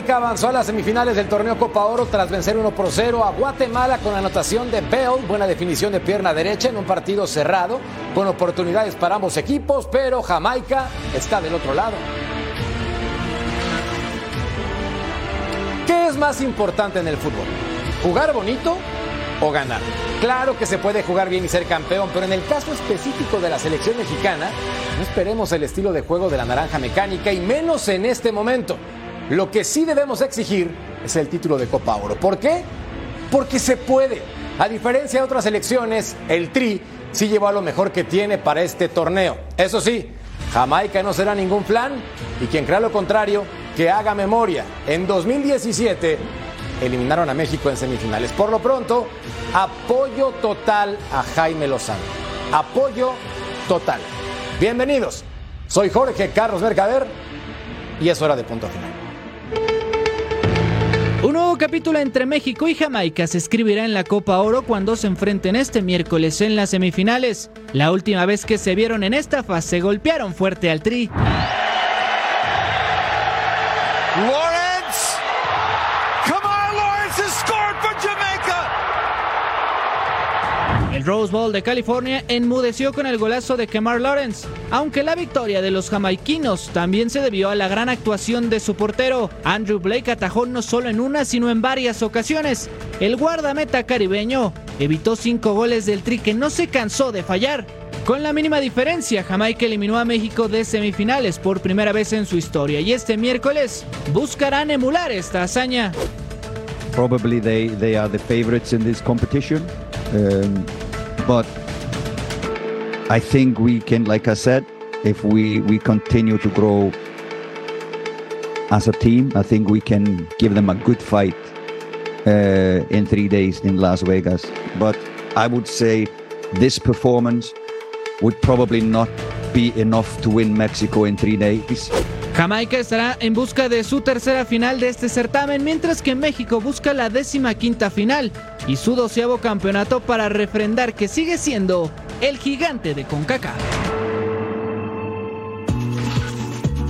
Jamaica avanzó a las semifinales del torneo Copa Oro tras vencer 1 por 0 a Guatemala con anotación de Bell, buena definición de pierna derecha en un partido cerrado, con oportunidades para ambos equipos, pero Jamaica está del otro lado. ¿Qué es más importante en el fútbol? ¿Jugar bonito o ganar? Claro que se puede jugar bien y ser campeón, pero en el caso específico de la selección mexicana, no esperemos el estilo de juego de la naranja mecánica y menos en este momento. Lo que sí debemos exigir es el título de Copa Oro. ¿Por qué? Porque se puede. A diferencia de otras elecciones, el Tri sí llevó a lo mejor que tiene para este torneo. Eso sí, Jamaica no será ningún plan y quien crea lo contrario, que haga memoria. En 2017 eliminaron a México en semifinales. Por lo pronto, apoyo total a Jaime Lozano. Apoyo total. Bienvenidos. Soy Jorge Carlos Mercader y es hora de punto final. Un nuevo capítulo entre México y Jamaica se escribirá en la Copa Oro cuando se enfrenten este miércoles en las semifinales. La última vez que se vieron en esta fase golpearon fuerte al Tri. El Rose Bowl de California enmudeció con el golazo de Kemar Lawrence, aunque la victoria de los jamaiquinos también se debió a la gran actuación de su portero. Andrew Blake atajó no solo en una, sino en varias ocasiones. El guardameta caribeño evitó cinco goles del Tri que no se cansó de fallar. Con la mínima diferencia, Jamaica eliminó a México de semifinales por primera vez en su historia y este miércoles buscarán emular esta hazaña. Probably they, they are the favorites in this competition. Um, but I think we can, like I said, if we, we continue to grow as a team, I think we can give them a good fight uh, in three days in Las Vegas. But I would say this performance would probably not be enough to win Mexico in three days. Jamaica estará en busca de su tercera final de este certamen, mientras que México busca la décima quinta final y su doceavo campeonato para refrendar que sigue siendo el gigante de CONCACAF.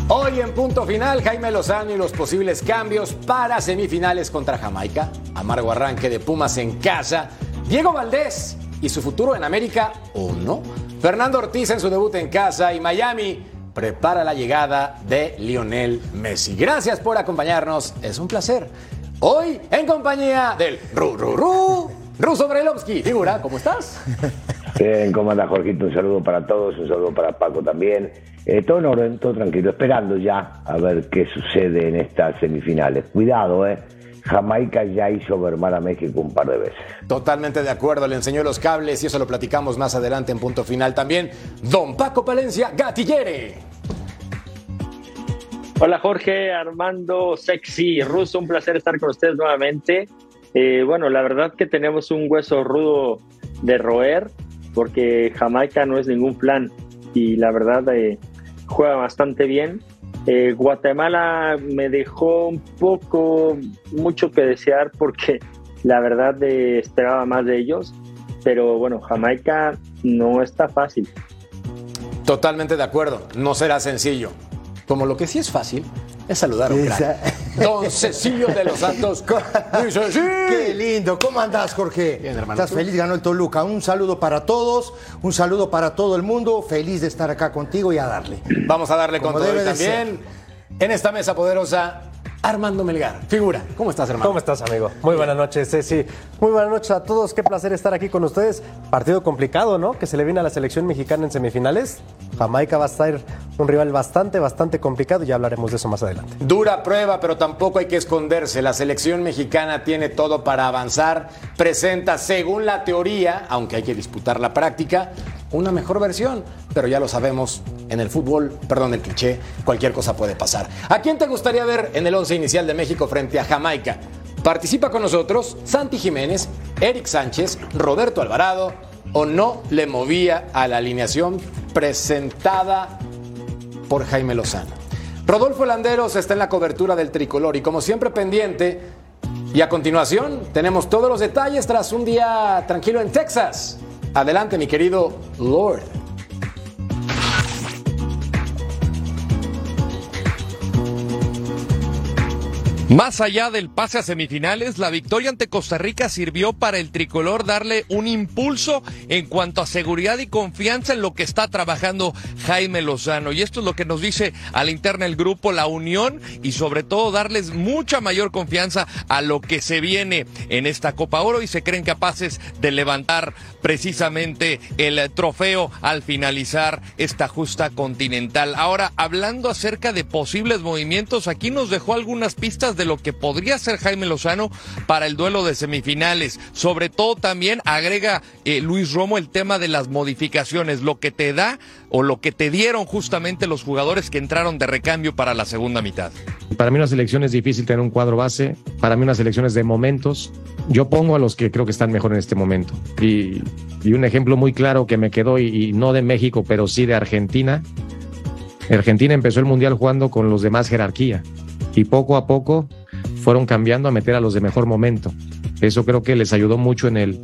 Hoy en punto final, Jaime Lozano y los posibles cambios para semifinales contra Jamaica. Amargo arranque de Pumas en casa. Diego Valdés y su futuro en América o no. Fernando Ortiz en su debut en casa y Miami prepara la llegada de Lionel Messi. Gracias por acompañarnos, es un placer. Hoy en compañía del Ru Ru Ru, Ruso. Figura, ¿cómo estás? Bien, ¿cómo anda Jorgito? Un saludo para todos, un saludo para Paco también. Eh, todo en orden, todo tranquilo, esperando ya a ver qué sucede en estas semifinales. Cuidado, ¿eh? Jamaica ya hizo mermar a México un par de veces. Totalmente de acuerdo, le enseñó los cables y eso lo platicamos más adelante en punto final también. Don Paco Palencia, Gatillere. Hola Jorge, Armando, Sexy, Ruso, un placer estar con ustedes nuevamente. Eh, bueno, la verdad que tenemos un hueso rudo de roer porque Jamaica no es ningún plan y la verdad eh, juega bastante bien. Eh, Guatemala me dejó un poco, mucho que desear porque la verdad eh, esperaba más de ellos, pero bueno, Jamaica no está fácil. Totalmente de acuerdo, no será sencillo. Como lo que sí es fácil es saludar a un crack. Don Cecilio de los Santos. Dice, sí. Qué lindo. ¿Cómo andás, Jorge? Bien, hermano. ¿Estás feliz? Ganó el Toluca. Un saludo para todos, un saludo para todo el mundo. Feliz de estar acá contigo y a darle. Vamos a darle con Como todo y debe de también en esta mesa poderosa Armando Melgar. Figura, ¿cómo estás, hermano? ¿Cómo estás, amigo? Muy buenas noches, Ceci. Muy buenas noches a todos. Qué placer estar aquí con ustedes. Partido complicado, ¿no? Que se le viene a la selección mexicana en semifinales. Jamaica va a estar un rival bastante, bastante complicado. Ya hablaremos de eso más adelante. Dura prueba, pero tampoco hay que esconderse. La selección mexicana tiene todo para avanzar. Presenta, según la teoría, aunque hay que disputar la práctica, una mejor versión. Pero ya lo sabemos, en el fútbol, perdón el cliché, cualquier cosa puede pasar. ¿A quién te gustaría ver en el once inicial de México frente a Jamaica? Participa con nosotros Santi Jiménez, Eric Sánchez, Roberto Alvarado o no le movía a la alineación presentada por Jaime Lozano. Rodolfo Landeros está en la cobertura del tricolor y como siempre pendiente. Y a continuación tenemos todos los detalles tras un día tranquilo en Texas. Adelante mi querido Lord. Más allá del pase a semifinales, la victoria ante Costa Rica sirvió para el tricolor darle un impulso en cuanto a seguridad y confianza en lo que está trabajando Jaime Lozano. Y esto es lo que nos dice a la interna el grupo, la unión y sobre todo darles mucha mayor confianza a lo que se viene en esta Copa Oro y se creen capaces de levantar precisamente el trofeo al finalizar esta justa continental. Ahora, hablando acerca de posibles movimientos, aquí nos dejó algunas pistas de lo que podría ser Jaime Lozano para el duelo de semifinales. Sobre todo también agrega eh, Luis Romo el tema de las modificaciones, lo que te da o lo que te dieron justamente los jugadores que entraron de recambio para la segunda mitad. Para mí una selección es difícil tener un cuadro base, para mí una selección es de momentos. Yo pongo a los que creo que están mejor en este momento. Y, un ejemplo muy claro que me quedó, y, no de México, pero sí de Argentina. Argentina empezó el Mundial jugando con los de más jerarquía y poco a poco fueron cambiando a meter a los de mejor momento. Eso creo que les ayudó mucho en el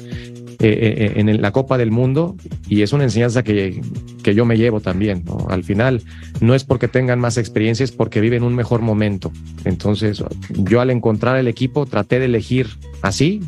eh, en la Copa del Mundo y es una enseñanza que, que yo me llevo también. Al final no es porque tengan más experiencia, es porque viven un mejor momento. Entonces yo al encontrar el equipo traté de elegir así,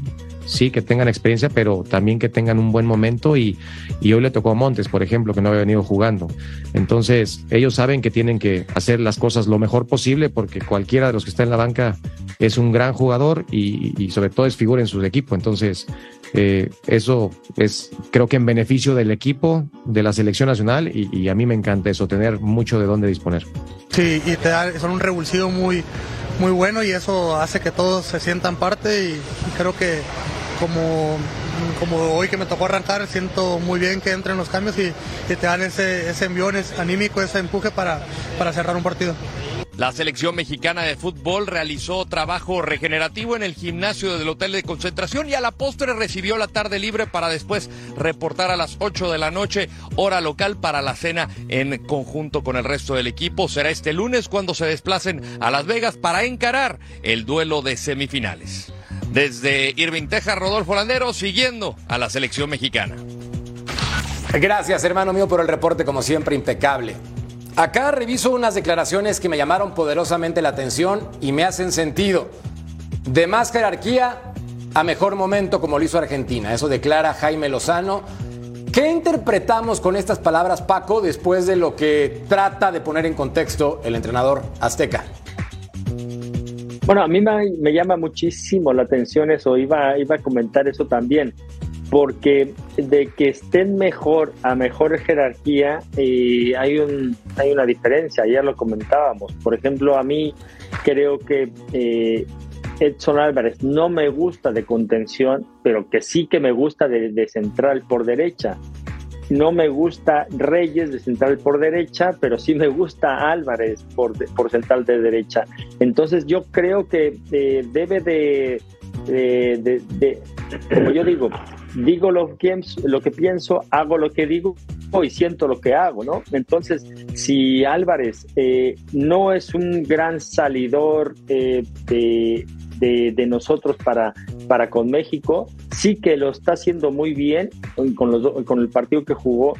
sí, que tengan experiencia, pero también que tengan un buen momento y, y, hoy le tocó a Montes, por ejemplo, que no había venido jugando. Entonces, ellos saben que tienen que hacer las cosas lo mejor posible porque cualquiera de los que está en la banca es un gran jugador y, y sobre todo es figura en su equipo. Entonces, eh, eso es creo que en beneficio del equipo, de la selección nacional y, a mí me encanta eso, tener mucho de dónde disponer. Sí, y te da, son un revulsivo muy, muy bueno y eso hace que todos se sientan parte y creo que como, como hoy que me tocó arrancar, siento muy bien que entren los cambios y, y te dan ese, ese envión anímico, ese empuje para, para cerrar un partido. La selección mexicana de fútbol realizó trabajo regenerativo en el gimnasio del hotel de concentración y a la postre recibió la tarde libre para después reportar a las 8 de la noche, hora local, para la cena en conjunto con el resto del equipo. Será este lunes cuando se desplacen a Las Vegas para encarar el duelo de semifinales. Desde Irving, Texas, Rodolfo Landero, siguiendo a la selección mexicana. Gracias, hermano mío, por el reporte, como siempre, impecable. Acá reviso unas declaraciones que me llamaron poderosamente la atención y me hacen sentido. De más jerarquía a mejor momento, como lo hizo Argentina. Eso declara Jaime Lozano. ¿Qué interpretamos con estas palabras, Paco, después de lo que trata de poner en contexto el entrenador azteca? Bueno, a mí me, llama muchísimo la atención eso, iba, iba a comentar eso también, porque de que estén mejor, a mejor jerarquía, eh, hay, un, hay una diferencia, ayer lo comentábamos. Por ejemplo, a mí creo que eh, Edson Álvarez no me gusta de contención, pero que sí que me gusta de central por derecha. No me gusta Reyes de central por derecha, pero sí me gusta Álvarez por, por central de derecha. Entonces yo creo que eh, debe de, de, de, como yo digo, digo lo que, lo que pienso, hago lo que digo y siento lo que hago, ¿no? Entonces, si Álvarez eh, no es un gran salidor eh, de, de, de, nosotros para, para con México, sí que lo está haciendo muy bien con, el partido que jugó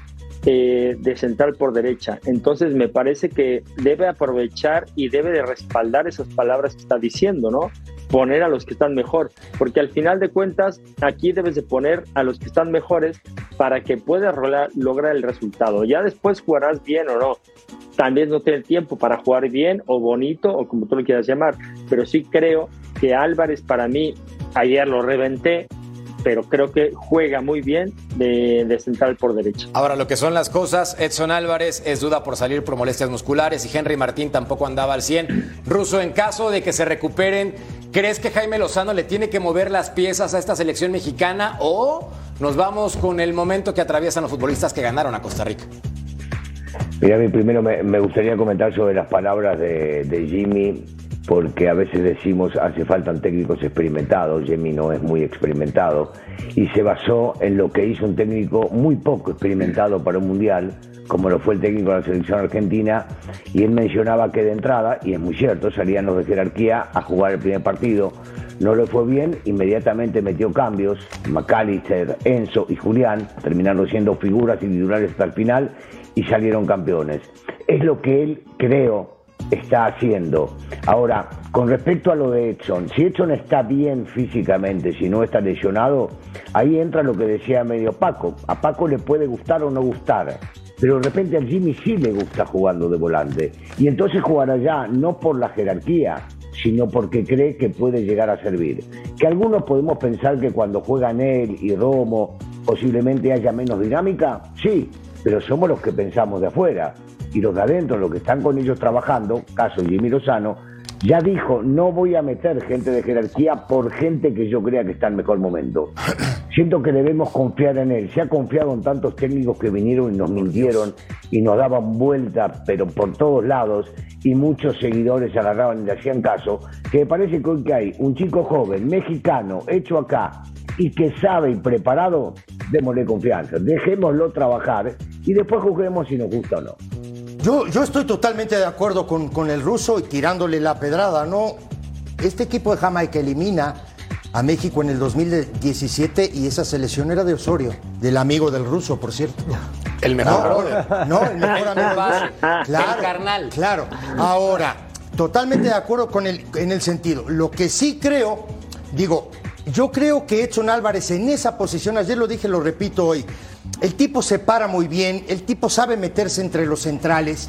eh, de central por derecha. Entonces me parece que debe aprovechar y debe de respaldar esas palabras que está diciendo, ¿no? Poner a los que están mejor, porque al final de cuentas aquí debes de poner a los que están mejores para que puedas lograr el resultado. Ya después jugarás bien o no, también no tiene tiempo para jugar bien o bonito o como tú lo quieras llamar, pero sí creo que Álvarez para mí, ayer lo reventé, pero creo que juega muy bien de, de, central por derecha. Ahora, lo que son las cosas, Edson Álvarez es duda por salir por molestias musculares y Henry Martín tampoco andaba al 100. Russo, en caso de que se recuperen, ¿crees que Jaime Lozano le tiene que mover las piezas a esta selección mexicana o nos vamos con el momento que atraviesan los futbolistas que ganaron a Costa Rica? Mira, a mí primero me, me gustaría comentar sobre las palabras de, de Jimmy porque a veces decimos hace faltan técnicos experimentados, Jimmy no es muy experimentado, y se basó en lo que hizo un técnico muy poco experimentado para un mundial, como lo fue el técnico de la selección argentina, y él mencionaba que de entrada, y es muy cierto, salían los de jerarquía a jugar el primer partido, no le fue bien, inmediatamente metió cambios, McAllister, Enzo y Julián, terminaron siendo figuras individuales hasta el final y salieron campeones. Es lo que él, creo, está haciendo. Ahora, con respecto a lo de Edson, si Edson está bien físicamente, si no está lesionado, ahí entra lo que decía medio Paco. A Paco le puede gustar o no gustar, pero de repente al Jimmy sí le gusta jugando de volante. Y entonces jugará ya no por la jerarquía, sino porque cree que puede llegar a servir. Que algunos podemos pensar que cuando juegan él y Romo posiblemente haya menos dinámica, sí, pero somos los que pensamos de afuera y los de adentro, los que están con ellos trabajando, caso Jimmy Lozano, ya dijo, no voy a meter gente de jerarquía por gente que yo crea que está en mejor momento. Siento que debemos confiar en él. Se ha confiado en tantos técnicos que vinieron y nos mintieron y nos daban vuelta, pero por todos lados, y muchos seguidores agarraban y le hacían caso, que me parece que hoy que hay un chico joven, mexicano, hecho acá, y que sabe y preparado, démosle confianza, dejémoslo trabajar y después juzguemos si nos gusta o no. Yo, yo estoy totalmente de acuerdo con, con el ruso y tirándole la pedrada, ¿no? Este equipo de Jamaica elimina a México en el 2017 y esa selección era de Osorio, del amigo del ruso, por cierto. El mejor Claro. brother. No, el mejor amigo del Base. ruso. Claro, El carnal. Claro. Ahora, totalmente de acuerdo con el, en el sentido. Lo que sí creo, digo, yo creo que Edson Álvarez en esa posición, ayer lo dije, lo repito hoy, el tipo se para muy bien, el tipo sabe meterse entre los centrales,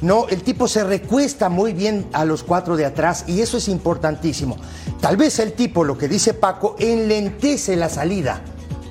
no, el tipo se recuesta muy bien a los cuatro de atrás y eso es importantísimo. Tal vez el tipo, lo que dice Paco, enlentece la salida.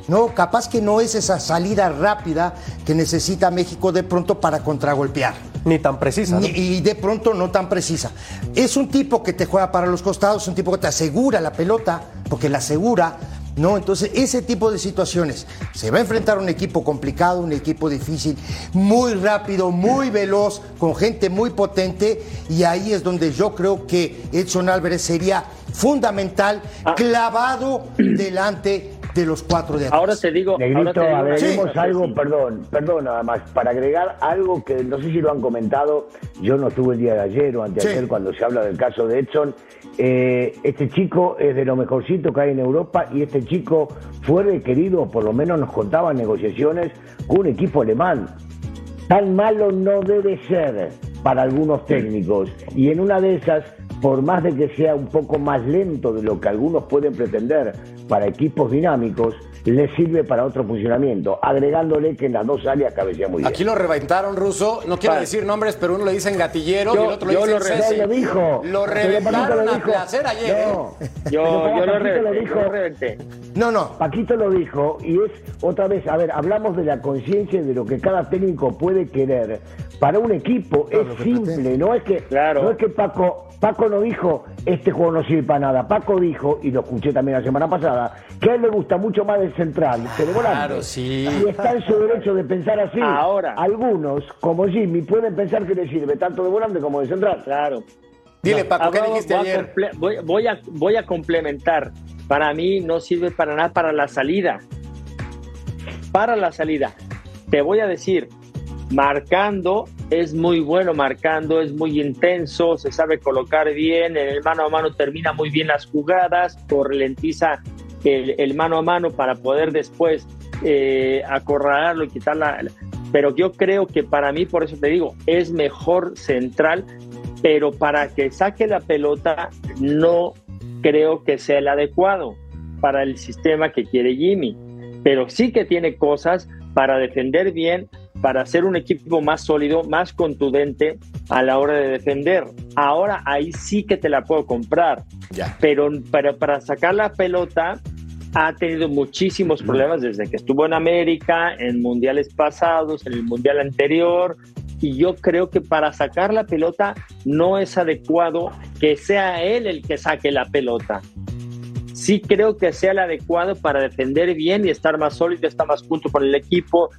No, capaz que no es esa salida rápida que necesita México de pronto para contragolpear. Ni tan precisa. y de pronto no tan precisa. Es un tipo que te juega para los costados, un tipo que te asegura la pelota, porque la asegura, ¿no? Entonces, ese tipo de situaciones. Se va a enfrentar a un equipo complicado, un equipo difícil, muy rápido, muy veloz, con gente muy potente, y ahí es donde yo creo que Edson Álvarez sería fundamental, clavado delante de los cuatro de atrás. Ahora te digo, ahora Negrito, te digo agreguemos algo, perdón, perdón nada más, para agregar algo que no sé si lo han comentado, yo no estuve el día de ayer o anteayer Sí. cuando se habla del caso de Edson, eh, este chico es de lo mejorcito que hay en Europa y este chico fue requerido, por lo menos nos contaban negociaciones, con un equipo alemán. Tan malo no debe ser para algunos técnicos y en una de esas, por más de que sea un poco más lento de lo que algunos pueden pretender para equipos dinámicos, le sirve para otro funcionamiento, agregándole que en las dos áreas cabecea muy bien. Aquí lo reventaron, Ruso. No quiero Vale. decir nombres, pero uno le dicen gatillero Yo- y el otro le yo dicen lo re- Ceci. No, lo dijo. Lo reventaron Paquito lo a dijo. placer ayer. No. ¿eh? Yo, Pero yo lo reventé, dijo. yo lo reventé. No, no. Paquito lo dijo y es otra vez, a ver, hablamos de la conciencia de lo que cada técnico puede querer para un equipo. Es simple, pretende. no es que Claro. no es que Paco Paco no dijo este juego no sirve para nada. Paco dijo y lo escuché también la semana pasada que a él le gusta mucho más el central que de volante. Claro, sí. Y está en su derecho de pensar así. Ahora. algunos como Jimmy pueden pensar que le sirve tanto de volante como de central. Claro. Dile, Paco, ¿qué Ah, dijiste voy a ayer? comple- voy, voy a, voy a complementar. Para mí no sirve para nada para la salida. Para la salida. Te voy a decir, marcando es muy bueno marcando, es muy intenso, se sabe colocar bien, en el mano a mano termina muy bien las jugadas, ralentiza el, el mano a mano para poder después eh, acorralarlo y quitar la, la- Pero yo creo que para mí, por eso te digo, es mejor central, pero para que saque la pelota no creo que sea el adecuado para el sistema que quiere Jimmy. Pero sí que tiene cosas para defender bien, para ser un equipo más sólido, más contundente a la hora de defender. Ahora ahí sí que te la puedo comprar. Pero para, para sacar la pelota ha tenido muchísimos problemas desde que estuvo en América, en mundiales pasados, en el mundial anterior. Y yo creo que para sacar la pelota no es adecuado que sea él el que saque la pelota. Sí creo que sea el adecuado para defender bien y estar más sólido, estar más junto con el equipo,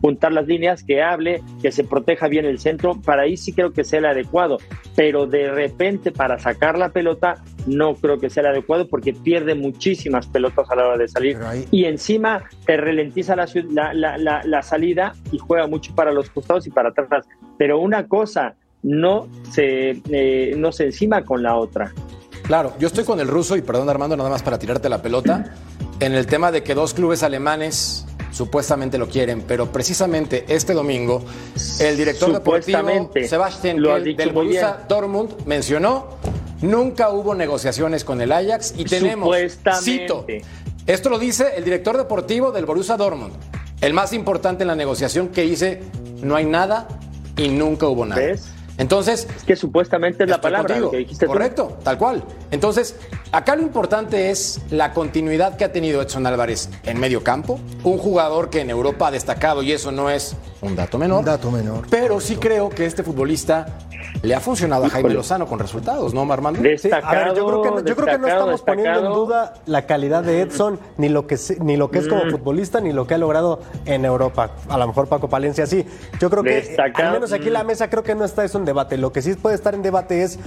juntar las líneas, que hable, que se proteja bien el centro, para ahí sí creo que sea el adecuado, pero de repente para sacar la pelota no creo que sea el adecuado porque pierde muchísimas pelotas a la hora de salir. Y encima te ralentiza la, la, la, salida y juega mucho para los costados y para atrás, pero una cosa no se, eh, no se encima con la otra. Claro, yo estoy con el ruso y perdón Armando, nada más para tirarte la pelota, en el tema de que dos clubes alemanes supuestamente lo quieren, pero precisamente este domingo el director deportivo Sebastián del Borussia Dortmund mencionó nunca hubo negociaciones con el Ajax y tenemos cito esto lo dice el director deportivo del Borussia Dortmund, el más importante en la negociación que dice no hay nada y nunca hubo nada. Entonces. Es que supuestamente es la palabra que dijiste Correcto, tal cual. Entonces, acá lo importante es la continuidad que ha tenido Edson Álvarez en medio campo. Un jugador que en Europa ha destacado, y eso no es un dato menor. Un dato menor. Pero sí creo que este futbolista le ha funcionado a Jaime Lozano con resultados, ¿no, Armando? Destacado, a ver, yo creo que, yo creo que no estamos poniendo en duda la calidad de Edson, ni lo que, ni lo que es como mm. futbolista, ni lo que ha logrado en Europa. A lo mejor Paco Palencia sí. Yo creo que, al menos aquí en la mesa, creo que no está eso debate. Lo que sí puede estar en debate es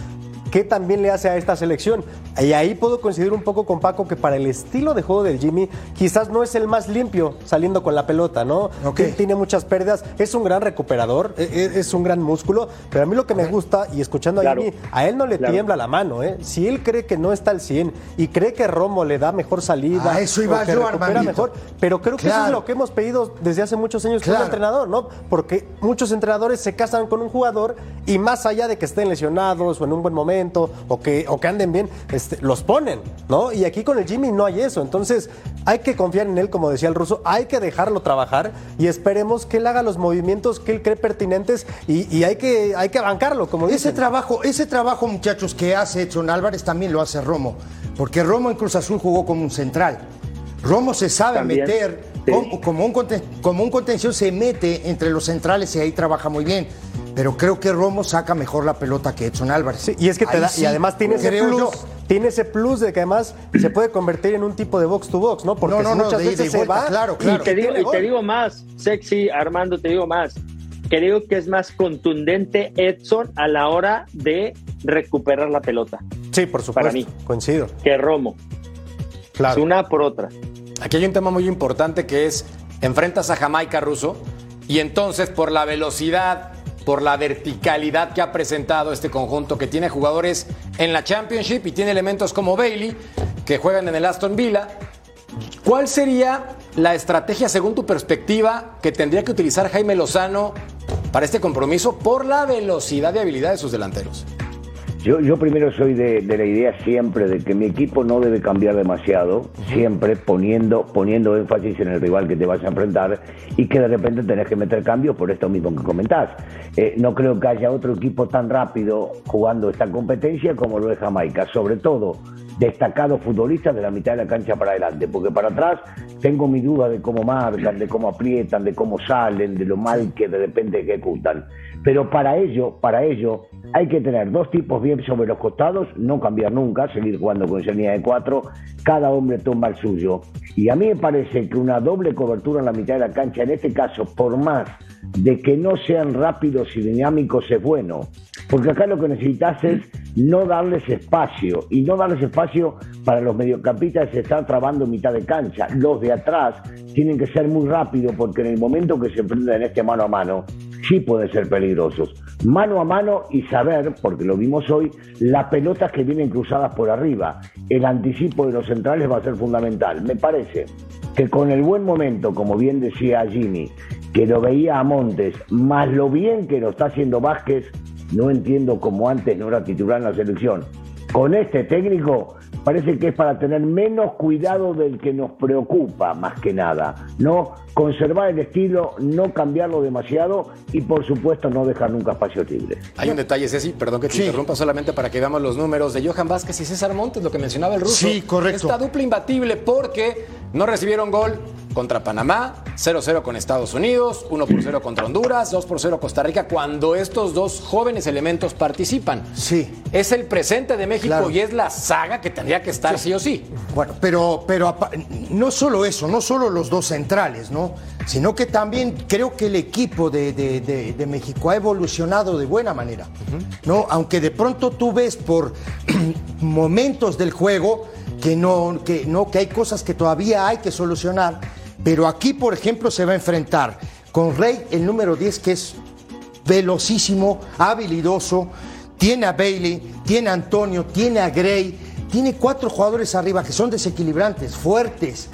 qué también le hace a esta selección. Y ahí puedo coincidir un poco con Paco que para el estilo de juego del Jimmy quizás no es el más limpio saliendo con la pelota, ¿no? Tiene muchas pérdidas, es un gran recuperador, e, e, es un gran músculo, pero a mí lo que me gusta, y escuchando a Jimmy, a él no le tiembla la mano, ¿eh? Si él cree que no está al 100 y cree que Romo le da mejor salida, eso iba que recupera mejor, pero creo que eso es lo que hemos pedido desde hace muchos años como entrenador, ¿no? Porque muchos entrenadores se casan con un jugador y más allá de que estén lesionados o en un buen momento, o que, o que anden bien, este, los ponen, ¿no? Y aquí con el Jimmy no hay eso. Entonces hay que confiar en él, como decía el ruso, hay que dejarlo trabajar y esperemos que él haga los movimientos que él cree pertinentes y, hay, que, hay que bancarlo, como dice. Ese trabajo, ese trabajo, muchachos, que hace Edson Álvarez también lo hace Romo, porque Romo en Cruz Azul jugó como un central. Romo se sabe meter, como, un, como un contención se mete entre los centrales y ahí trabaja muy bien pero creo que Romo saca mejor la pelota que Edson Álvarez. y es que te da, y además tiene ese plus, tiene ese plus de que además se puede convertir en un tipo de box to box, ¿no? Porque muchas veces se va. Claro, claro. Y te, digo, y te digo más, sexy Armando, te digo más. Creo que es más contundente Edson a la hora de recuperar la pelota. Sí, por supuesto. Para mí. Coincido. Que Romo. Claro. Es una por otra. Aquí hay un tema muy importante que es enfrentas a Jamaica ruso y entonces por la velocidad por la verticalidad que ha presentado este conjunto que tiene jugadores en la Championship y tiene elementos como Bailey que juegan en el Aston Villa. ¿Cuál sería la estrategia según tu perspectiva que tendría que utilizar Jaime Lozano para este compromiso por la velocidad y habilidad de sus delanteros? Yo, yo primero soy de, la idea siempre de que mi equipo no debe cambiar demasiado, siempre poniendo, poniendo énfasis en el rival que te vas a enfrentar y que de repente tenés que meter cambios por esto mismo que comentás. Eh, no creo que haya otro equipo tan rápido jugando esta competencia como lo es Jamaica, sobre todo destacados futbolistas de la mitad de la cancha para adelante, porque para atrás tengo mi duda de cómo marcan, de cómo aprietan, de cómo salen, de lo mal que de repente ejecutan. Pero para ello, para ello, hay que tener dos tipos bien sobre los costados, no cambiar nunca, seguir jugando con esa línea de cuatro, cada hombre toma el suyo. Y a mí me parece que una doble cobertura en la mitad de la cancha, en este caso, por más de que no sean rápidos y dinámicos, es bueno. Porque acá lo que necesitas es no darles espacio. Y no darles espacio para los mediocampistas se están trabando en mitad de cancha. Los de atrás tienen que ser muy rápidos porque en el momento que se enfrentan en este mano a mano, sí pueden ser peligrosos. Mano a mano y saber, porque lo vimos hoy, las pelotas que vienen cruzadas por arriba. El anticipo de los centrales va a ser fundamental. Me parece que con el buen momento, como bien decía Jimmy, que lo veía a Montes, más lo bien que lo está haciendo Vázquez, no entiendo cómo antes no era titular en la selección. Con este técnico parece que es para tener menos cuidado del que nos preocupa más que nada, ¿no? conservar el estilo, no cambiarlo demasiado y por supuesto no dejar nunca espacio libre. Hay un detalle, Ceci, perdón que te interrumpa solamente para que veamos los números de Johan Vázquez y César Montes, lo que mencionaba el ruso. Sí, correcto. Esta dupla imbatible porque no recibieron gol contra Panamá, 0-0 con Estados Unidos, 1 por 0 contra Honduras, 2 por 0 Costa Rica, cuando estos dos jóvenes elementos participan. Sí. Es el presente de México Claro. y es la saga que tendría que estar sí, o sí. Bueno, pero, pero no solo eso, no solo los dos centrales, ¿no? Sino que también creo que el equipo de, de- de- de México ha evolucionado de buena manera, ¿no? Aunque de pronto tú ves por momentos del juego que no, que no, que hay cosas que todavía hay que solucionar, pero aquí, por ejemplo, se va a enfrentar con Rey, el número 10, que es velocísimo, habilidoso, tiene a Bailey, tiene a Antonio, tiene a Gray, tiene cuatro jugadores arriba que son desequilibrantes, fuertes,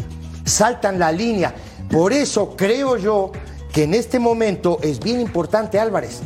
saltan la línea. Por eso creo yo que en este momento es bien importante Álvarez,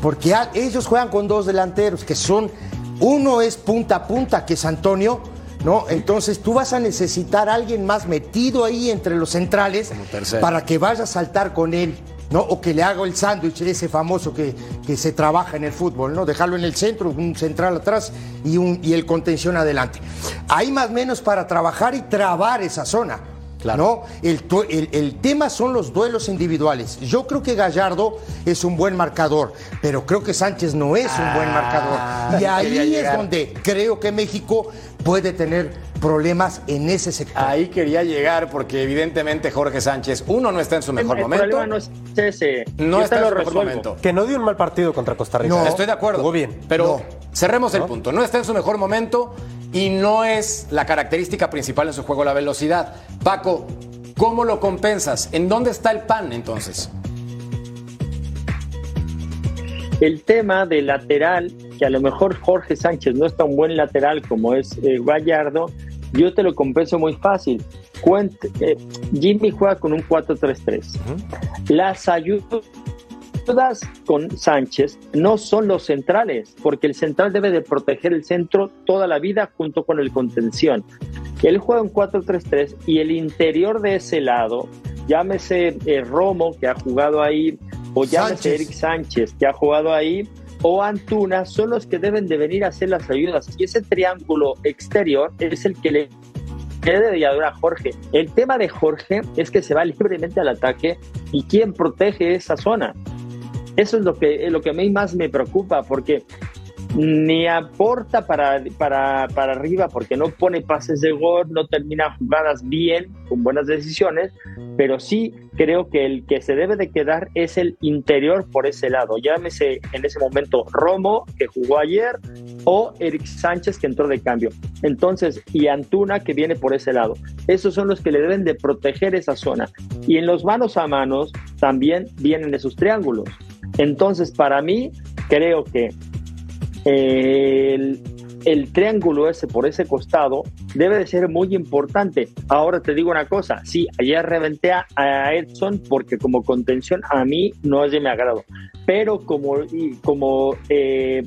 porque ellos juegan con dos delanteros que son, uno es punta a punta, que es Antonio, ¿no? Entonces tú vas a necesitar a alguien más metido ahí entre los centrales para que vaya a saltar con él. ¿no? O que le haga el sándwich, ese famoso que, que se trabaja en el fútbol, ¿no? Dejarlo en el centro, un central atrás y, un, y el contención adelante. Hay más o menos para trabajar y trabar esa zona. ¿No? El, el- el tema son los duelos individuales. Yo creo que Gallardo es un buen marcador, pero creo que Sánchez no es un buen marcador. Y ahí es donde creo que México puede tener problemas en ese sector. Ahí quería llegar porque evidentemente Jorge Sánchez, uno, no está en su mejor el momento. problema no es ese. No Yo está en su mejor momento. Que no dio un mal partido contra Costa Rica. No. Estoy de acuerdo. Jugó bien. Pero No. cerremos el punto. No está en su mejor momento y no es la característica principal en su juego la velocidad. Paco, ¿cómo lo compensas? ¿En dónde está el pan entonces? El tema del lateral, que a lo mejor Jorge Sánchez no es tan buen lateral como es eh, Gallardo, yo te lo compenso muy fácil. Cuent- eh, Jimmy juega con un 4-3-3. Las ayudas con Sánchez no son los centrales, porque el central debe de proteger el centro toda la vida junto con el contención. Él juega un 4-3-3 y el interior de ese lado, llámese eh, Romo, que ha jugado ahí, o llámese Sánchez. Eric Sánchez, que ha jugado ahí, o Antuna, son los que deben de venir a hacer las ayudas. Y ese triángulo exterior es el que le debe de ayudar a Jorge. El tema de Jorge es que se va libremente al ataque y quién protege esa zona. Eso es lo que, lo que a mí más me preocupa, porque ni aporta para, para, para arriba, porque no pone pases de gol, no termina jugadas bien, con buenas decisiones, pero sí creo que el que se debe de quedar es el interior por ese lado. Llámese en ese momento Romo, que jugó ayer, o Eric Sánchez, que entró de cambio. Entonces, y Antuna, que viene por ese lado. Esos son los que le deben de proteger esa zona. Y en los manos a manos también vienen esos triángulos. Entonces, para mí, creo que el, el triángulo ese por ese costado debe de ser muy importante. Ahora te digo una cosa, sí, ayer reventé a, Edson porque como contención a mí no es de mi agrado, pero como, como eh,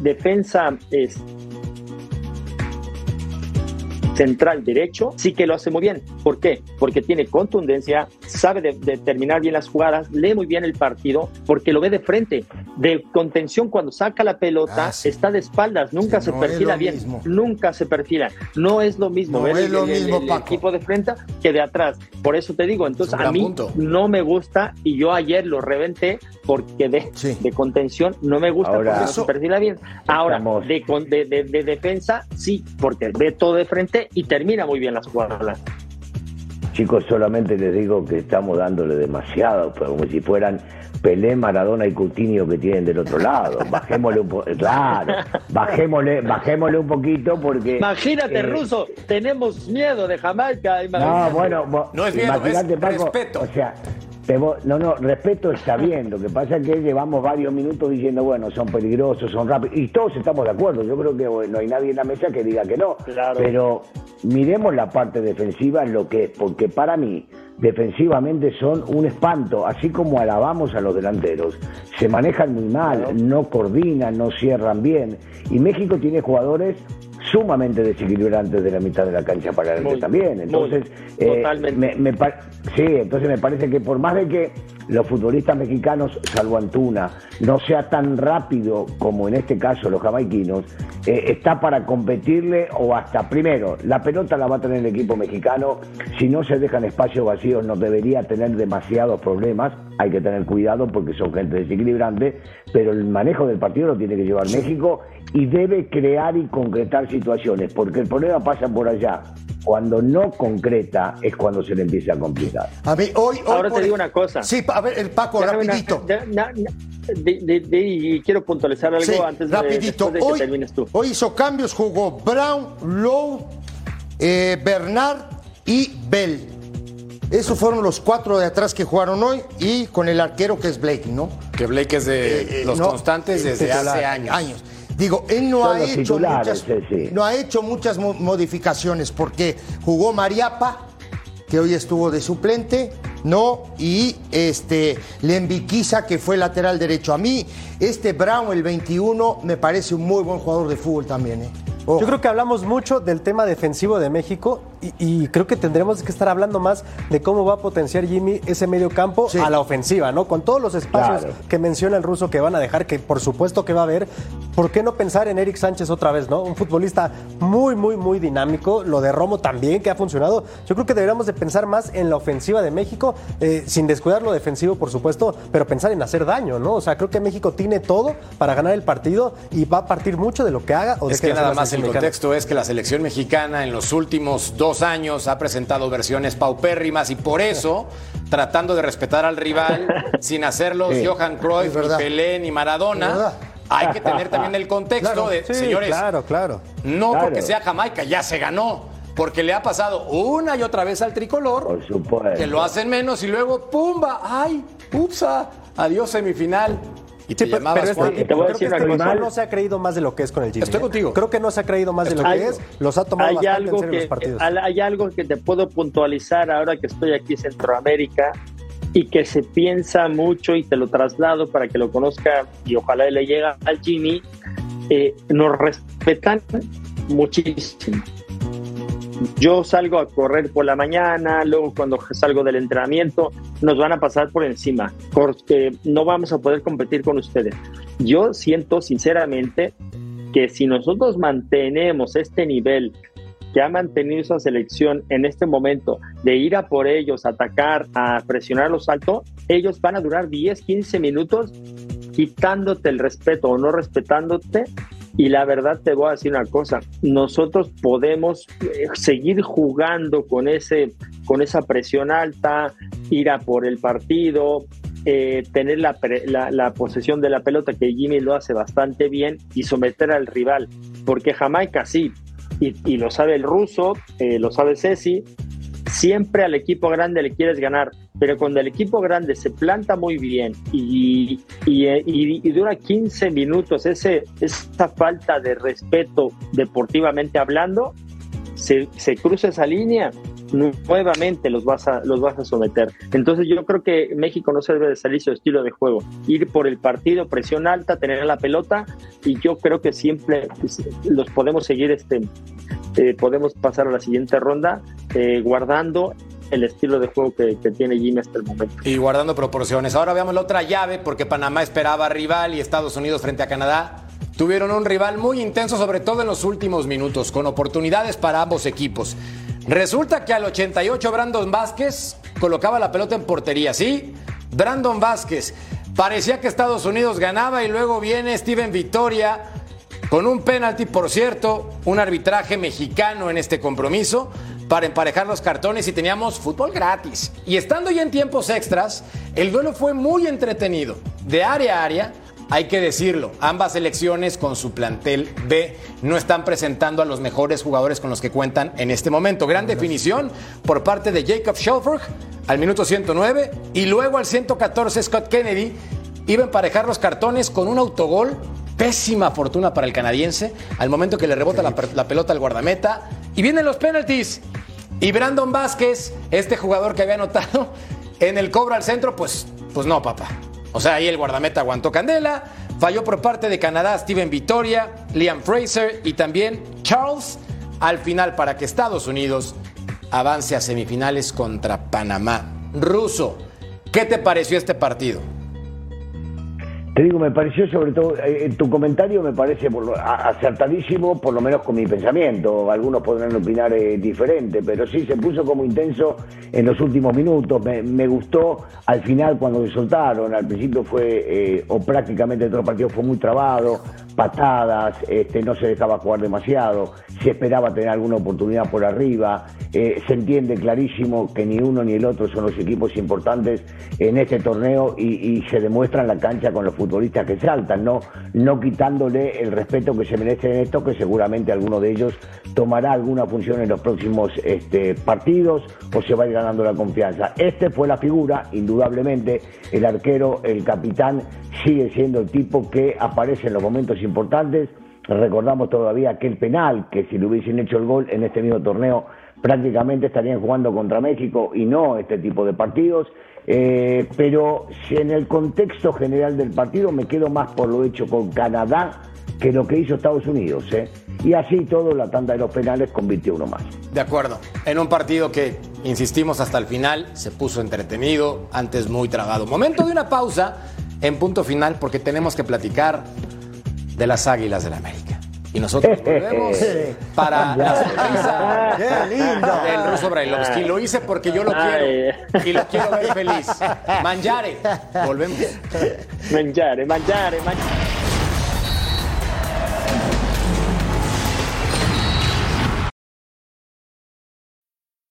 defensa es central derecho, sí que lo hace muy bien. ¿Por qué? Porque tiene contundencia, sabe de- determinar bien las jugadas, lee muy bien el partido, porque lo ve de frente. De contención, cuando saca la pelota, Ah, sí. está de espaldas, nunca Sí, se no perfila bien, mismo. nunca se perfila. No es lo mismo No ver es el, lo el- el- mismo, el Paco. equipo de frente que de atrás. Por eso te digo, entonces a mí punto. no me gusta y yo ayer lo reventé porque de, Sí. de contención no me gusta Ahora- porque no se perfila bien. Ahora, de, de, de- de defensa, sí, porque ve todo de frente y termina muy bien las jugadas. Chicos, solamente les digo que estamos dándole demasiado, pero como si fueran Pelé, Maradona y Coutinho que tienen del otro lado. Bajémosle un poco, claro, bajémosle, bajémosle un poquito porque... Imagínate, eh, Ruso, tenemos miedo de Jamaica. No, imagínate. bueno, vos- No es miedo, es Paco, respeto. O sea, te vo- no, no, respeto está bien. Lo que pasa es que llevamos varios minutos diciendo, bueno, son peligrosos, son rápidos, y todos estamos de acuerdo. Yo creo que bueno, no hay nadie en la mesa que diga que no. Claro. Pero miremos la parte defensiva en lo que es, porque para mí, defensivamente son un espanto, así como alabamos a los delanteros. Se manejan muy mal, no coordinan, no cierran bien. Y México tiene jugadores sumamente desequilibrantes de la mitad de la cancha para adelante Muy, también. muy, Entonces, eh, totalmente. me- Sí, entonces me parece que por más de que los futbolistas mexicanos, salvo Antuna, no sea tan rápido como en este caso los jamaiquinos, eh, está para competirle o hasta primero, la pelota la va a tener el equipo mexicano, si no se dejan espacios vacíos no debería tener demasiados problemas, hay que tener cuidado porque son gente desequilibrante, pero el manejo del partido lo tiene que llevar México y debe crear y concretar situaciones, porque el problema pasa por allá. Cuando no concreta es cuando se le empieza a complicar. A ver, hoy, hoy Ahora te digo una cosa. Sí, a ver, el Paco, Déjame una- rapidito. de- na- na- de- de- de- y quiero puntualizar algo Sí, antes de, rapidito. de que Hoy, termines tú. hoy hizo cambios, jugó Brown, Lowe, eh, Bernard y Bell. Esos fueron los cuatro de atrás que jugaron hoy y con el arquero que es Blake, ¿no? Que Blake es de Eh, eh, los no, constantes desde hace años. Digo, él no ha hecho muchas, sí, no ha hecho muchas mo- modificaciones porque jugó Mariapa, que hoy estuvo de suplente, no, y este Lembiquiza, que fue lateral derecho. A mí, este Brown, el 21, me parece un muy buen jugador de fútbol también, ¿eh? Yo creo que hablamos mucho del tema defensivo de México y, y creo que tendremos que estar hablando más de cómo va a potenciar Jimmy ese medio campo Sí. a la ofensiva, ¿no? Con todos los espacios Claro. que menciona el ruso que van a dejar, que por supuesto que va a haber, ¿por qué no pensar en Eric Sánchez otra vez, ¿no? Un futbolista muy, muy, muy dinámico, lo de Romo también que ha funcionado. Yo creo que deberíamos de pensar más en la ofensiva de México, eh, sin descuidar lo defensivo, por supuesto, pero pensar en hacer daño, ¿no? O sea, creo que México tiene todo para ganar el partido y va a partir mucho de lo que haga o Es que nada más el mexicana. contexto es que la selección mexicana en los últimos dos años ha presentado versiones paupérrimas y por eso, tratando de respetar al rival, sin hacerlos Sí. Johan Cruyff, ni. Pelé, ni Maradona, hay que tener también el contexto Claro, de, Sí, señores, claro, claro. no Claro. porque sea Jamaica, ya se ganó. Porque le ha pasado una y otra vez al tricolor, que lo hacen menos y luego, ¡pumba! ¡Ay! ¡Upsa! Adiós semifinal. Y te Sí, pero, llamabas pero este Juan. te equipo, voy a creo que decir este una equipo cosa. no se ha creído más de lo que es con el Jimmy. Estoy ¿eh? contigo. Creo que no se ha creído más de lo Hay- que es. Los ha tomado hay bastante algo en serio que los partidos. hay hay algo que te puedo puntualizar ahora que estoy aquí en Centroamérica y que se piensa mucho y te lo traslado para que lo conozca y ojalá le llegue al Jimmy eh, nos respetan muchísimo yo salgo a correr por la mañana, luego cuando salgo del entrenamiento, nos van a pasar por encima, porque no vamos a poder competir con ustedes. Yo siento sinceramente que si nosotros mantenemos este nivel que ha mantenido esa selección en este momento de ir a por ellos, atacar, a presionar los altos, ellos van a durar 10, 15 minutos quitándote el respeto o no respetándote. Y la verdad te voy a decir una cosa, nosotros podemos eh, seguir jugando con, ese, con esa presión alta, ir a por el partido, eh, tener la, la, la posesión de la pelota, que Jimmy lo hace bastante bien, y someter al rival. Porque Jamaica sí, y, y lo sabe el ruso, eh, lo sabe Ceci, siempre al equipo grande le quieres ganar, pero cuando el equipo grande se planta muy bien y, y, y- y dura 15 minutos, ese, esa falta de respeto deportivamente hablando, se, se cruza esa línea, nu- nuevamente los vas, a, los vas a someter. Entonces yo creo que México no se debe de salir su estilo de juego, ir por el partido, presión alta, tener la pelota y yo creo que siempre pues, los podemos seguir este eh, podemos pasar a la siguiente ronda eh, guardando el estilo de juego que, tiene Jimmy hasta el momento. Y guardando proporciones. Ahora veamos la otra llave, porque Panamá esperaba rival y Estados Unidos frente a Canadá. Tuvieron un rival muy intenso, sobre todo en los últimos minutos, con oportunidades para ambos equipos. Resulta que al 88 Brandon Vázquez colocaba la pelota en portería, ¿sí? Brandon Vázquez. Parecía que Estados Unidos ganaba y luego viene Steven Victoria con un penalti, por cierto, un arbitraje mexicano en este compromiso para emparejar los cartones y teníamos fútbol gratis. Y estando ya en tiempos extras, el duelo fue muy entretenido. De área a área, hay que decirlo, ambas selecciones con su plantel B no están presentando a los mejores jugadores con los que cuentan en este momento. Gran definición por parte de Jacob Schelfberg al minuto 109 y luego al 114 Scott Kennedy iba a emparejar los cartones con un autogol Pésima fortuna para el canadiense al momento que le rebota la, la pelota al guardameta. Y vienen los penalties. Y Brandon Vázquez, este jugador que había anotado en el cobro al centro, pues, pues no, papá. O sea, ahí el guardameta aguantó candela. Falló por parte de Canadá Steven Victoria, Liam Fraser y también Charles. Al final, para que Estados Unidos avance a semifinales contra Panamá. Ruso, ¿qué te pareció este partido? Te digo, me pareció sobre todo, eh, tu comentario me parece por lo- acertadísimo, por lo menos con mi pensamiento. Algunos podrán opinar eh, diferente, pero sí se puso como intenso en los últimos minutos. Me, me gustó al final cuando se soltaron. Al principio fue, eh, o prácticamente todo el partido fue muy trabado, patadas, este, no se dejaba jugar demasiado, se esperaba tener alguna oportunidad por arriba. Eh, se entiende clarísimo que ni uno ni el otro son los equipos importantes en este torneo y, se demuestra en la cancha con los futbolistas que saltan, no, no quitándole el respeto que se merecen en esto, que seguramente alguno de ellos tomará alguna función en los próximos este, partidos o se va a ir ganando la confianza. Este fue la figura, indudablemente, el arquero, el capitán, sigue siendo el tipo que aparece en los momentos importantes. Recordamos todavía aquel penal que si le hubiesen hecho el gol en este mismo torneo prácticamente estarían jugando contra México y no este tipo de partidos. Eh, pero si en el contexto general del partido me quedo más por lo hecho con Canadá que lo que hizo Estados Unidos. ¿eh? Y así todo, la tanda de los penales convirtió uno más. De acuerdo. En un partido que, insistimos hasta el final, se puso entretenido, antes muy trabado. Momento de una pausa en punto final porque tenemos que platicar de las Águilas del la América. Y nosotros volvemos para la sonrisa ¡Qué lindo! del ruso Brailovsky. Lo hice porque yo lo quiero y lo quiero ver feliz. Manjare, volvemos. Mangiare, mangiare, mangiare.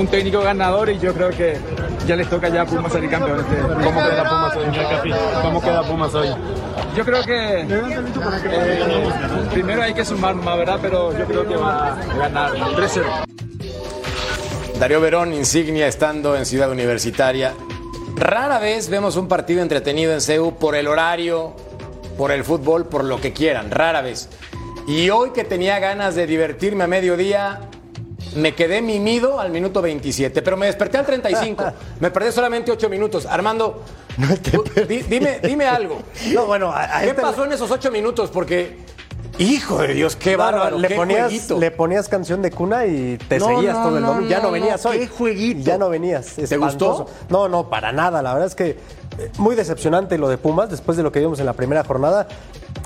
Un técnico ganador y yo creo que ya les toca ya a Pumas salir campeón. Este, ¿Cómo queda Pumas hoy? ¿Cómo queda Pumas hoy? Yo creo que eh, primero hay que sumar más, ¿verdad? Pero yo creo que va a ganar 3-0. Darío Verón, insignia estando en Ciudad Universitaria. Rara vez vemos un partido entretenido en CEU por el horario, por el fútbol, por lo que quieran, rara vez. Y hoy que tenía ganas de divertirme a mediodía, me quedé mimido al minuto 27, pero me desperté al 35. me perdí solamente 8 minutos. Armando, di- dime, dime algo. No, bueno, a- a ¿Qué este- pasó en esos 8 minutos? Porque, hijo de Dios, qué bárbaro, le, qué ponías, jueguito. le ponías canción de cuna y te No, seguías no, todo el no, domingo. Ya no, venías hoy. qué jueguito. Ya no venías. ¿Te gustó? No, no, para nada. La verdad es que muy decepcionante lo de Pumas después de lo que vimos en la primera jornada.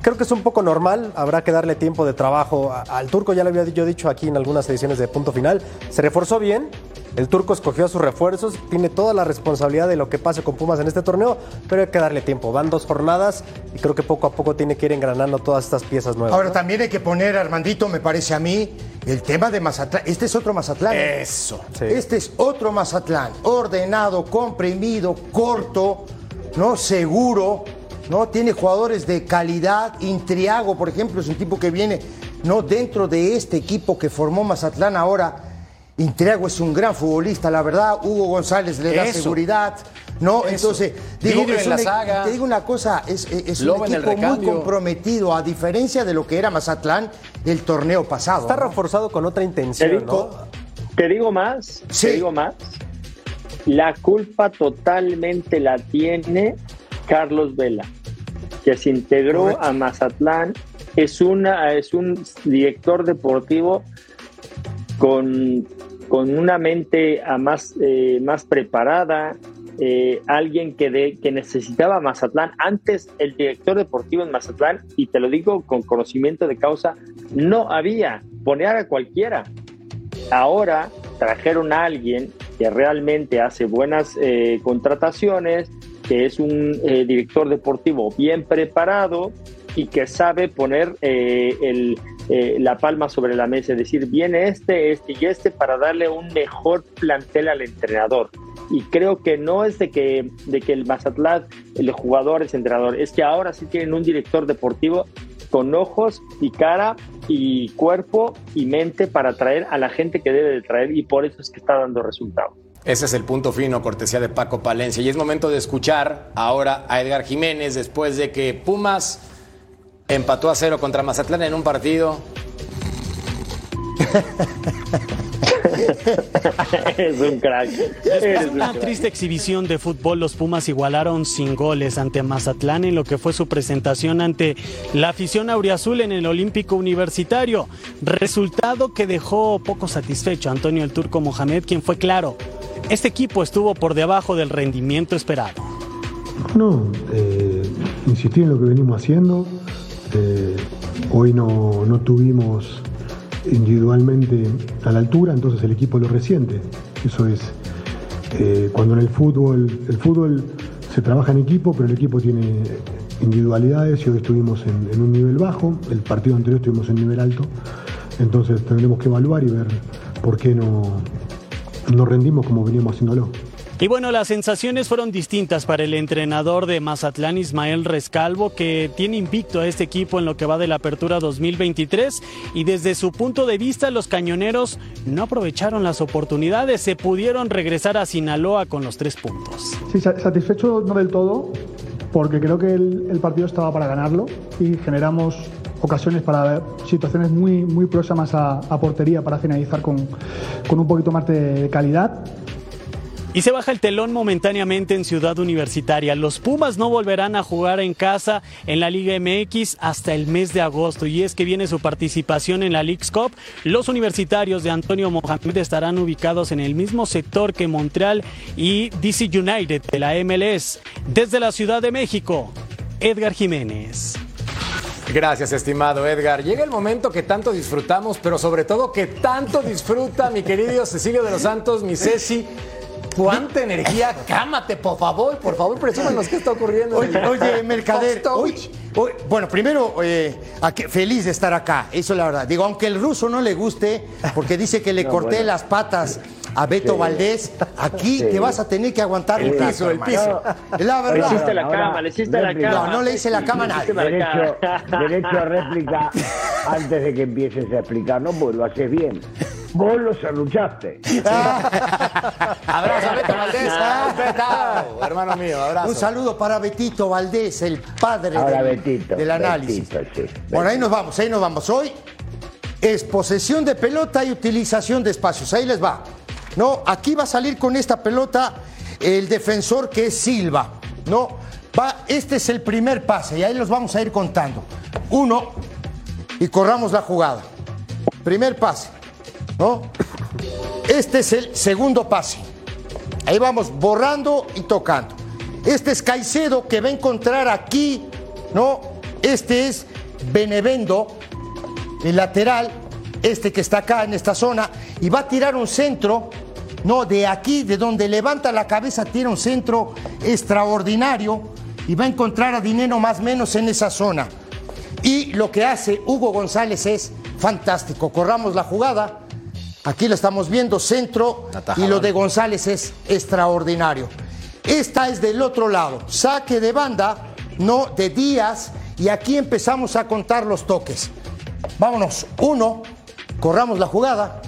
Creo que es un poco normal, habrá que darle tiempo de trabajo al turco, ya lo había yo dicho aquí en algunas ediciones de punto final. Se reforzó bien, el turco escogió a sus refuerzos, tiene toda la responsabilidad de lo que pase con Pumas en este torneo, pero hay que darle tiempo. Van dos jornadas y creo que poco a poco tiene que ir engranando todas estas piezas nuevas. Ahora ¿no? también hay que poner, Armandito, me parece a mí, el tema de Mazatlán. Este es otro Mazatlán. Eso. Este es otro Mazatlán, ordenado, comprimido, corto, ¿no? Seguro, ¿no? Tiene jugadores de calidad. Intriago, por ejemplo, es un tipo que viene, ¿no? Dentro de este equipo que formó Mazatlán ahora. Intriago es un gran futbolista, la verdad. Hugo González le da Eso. seguridad, ¿no? Eso. Entonces, digo, Vidrio es en la un saga. te digo una cosa, es, es un Lobo en el equipo muy recambio. comprometido, a diferencia de lo que era Mazatlán el torneo pasado. Está ¿no? reforzado con otra Te intención, digo, ¿no? te digo más, Sí. te digo más. La culpa totalmente la tiene Carlos Vela, que se integró Correcto. a Mazatlán. Es, una, es un director deportivo con, con una mente ah, más, eh, más preparada, eh, alguien que, de, que necesitaba Mazatlán. Antes el director deportivo en Mazatlán, y te lo digo con conocimiento de causa, no había, poner a cualquiera. Ahora trajeron a alguien que realmente hace buenas eh, contrataciones, que es un eh, director deportivo bien preparado y que sabe poner eh, el, eh, la palma sobre la mesa, es decir, viene este, este y este para darle un mejor plantel al entrenador. Y creo que no es de que, de que el Mazatlán, el jugador es entrenador, es que ahora sí tienen un director deportivo con ojos y cara y cuerpo y mente para traer a la gente que debe de traer y por eso es que está dando resultados. Ese es el punto fino, cortesía de Paco Palencia. Y es momento de escuchar ahora a Edgar Jiménez después de que Pumas empató a cero contra Mazatlán en un partido. es un crack. Después de una triste exhibición de fútbol, los Pumas igualaron sin goles ante Mazatlán en lo que fue su presentación ante la afición auriazul en el Olímpico Universitario. Resultado que dejó poco satisfecho a Antonio el Turco Mohamed, quien fue claro. Este equipo estuvo por debajo del rendimiento esperado. No, eh, insistir en lo que venimos haciendo. Eh, hoy no, no tuvimos individualmente a la altura, entonces el equipo lo resiente. Eso es eh, cuando en el fútbol, el fútbol se trabaja en equipo, pero el equipo tiene individualidades y hoy estuvimos en, en un nivel bajo, el partido anterior estuvimos en nivel alto, entonces tendremos que evaluar y ver por qué no, no rendimos como veníamos haciéndolo. Y bueno, las sensaciones fueron distintas para el entrenador de Mazatlán, Ismael Rescalvo, que tiene invicto a este equipo en lo que va de la apertura 2023 y desde su punto de vista los cañoneros no aprovecharon las oportunidades, se pudieron regresar a Sinaloa con los tres puntos. Sí, sa- satisfecho no del todo, porque creo que el, partido estaba para ganarlo y generamos ocasiones para situaciones muy, muy próximas a, a portería para finalizar con, con un poquito más de calidad. Y se baja el telón momentáneamente en Ciudad Universitaria. Los Pumas no volverán a jugar en casa en la Liga MX hasta el mes de agosto. Y es que viene su participación en la League's Cup. Los universitarios de Antonio Mohamed estarán ubicados en el mismo sector que Montreal y DC United de la MLS. Desde la Ciudad de México, Edgar Jiménez. Gracias, estimado Edgar. Llega el momento que tanto disfrutamos, pero sobre todo que tanto disfruta mi querido Cecilio de los Santos, mi Ceci. ¿Cuánta energía? Cámate, por favor, por favor, presúmanos qué está ocurriendo. Oye, oye, Mercader, hoy- hoy- bueno, primero, eh, aquí- feliz de estar acá, eso es la verdad. Digo, aunque el ruso no le guste, porque dice que le No, corté bueno. las patas a Beto Sí. Aquí aquí Sí. te vas a tener que aguantar El rato, piso, el piso. La Le verdad. hiciste la cama, le hiciste la cama. No, no le hice la cama a nadie. Derecho, derecho a réplica antes de que empieces a explicar. No, pues lo haces bien. Vos lo serruchaste. Abrazo, Beto Valdés. Respetado, hermano mío, abrazo. Un saludo para Betito Valdés, el padre Ahora del, Betito. del análisis. Betito, sí. Bueno, ahí nos vamos, ahí nos vamos. Hoy es posesión de pelota y utilización de espacios. Ahí les va. No, aquí va a salir con esta pelota el defensor que es Silva. No, va, este es el primer pase y ahí los vamos a ir contando. Uno y corramos la jugada. Primer pase. ¿No? Este es el segundo pase. Ahí vamos borrando y tocando. Este es Caicedo que va a encontrar aquí, ¿no? Este es Benevendo, el lateral, este que está acá en esta zona, y va a tirar un centro, ¿no? De aquí, de donde levanta la cabeza, tira un centro extraordinario y va a encontrar a Dinero más o menos en esa zona. Y lo que hace Hugo González es fantástico. Corramos la jugada. Aquí lo estamos viendo, centro, y lo de González es extraordinario. Esta es del otro lado, saque de banda, no de Díaz, y aquí empezamos a contar los toques. Vámonos, uno, corramos la jugada.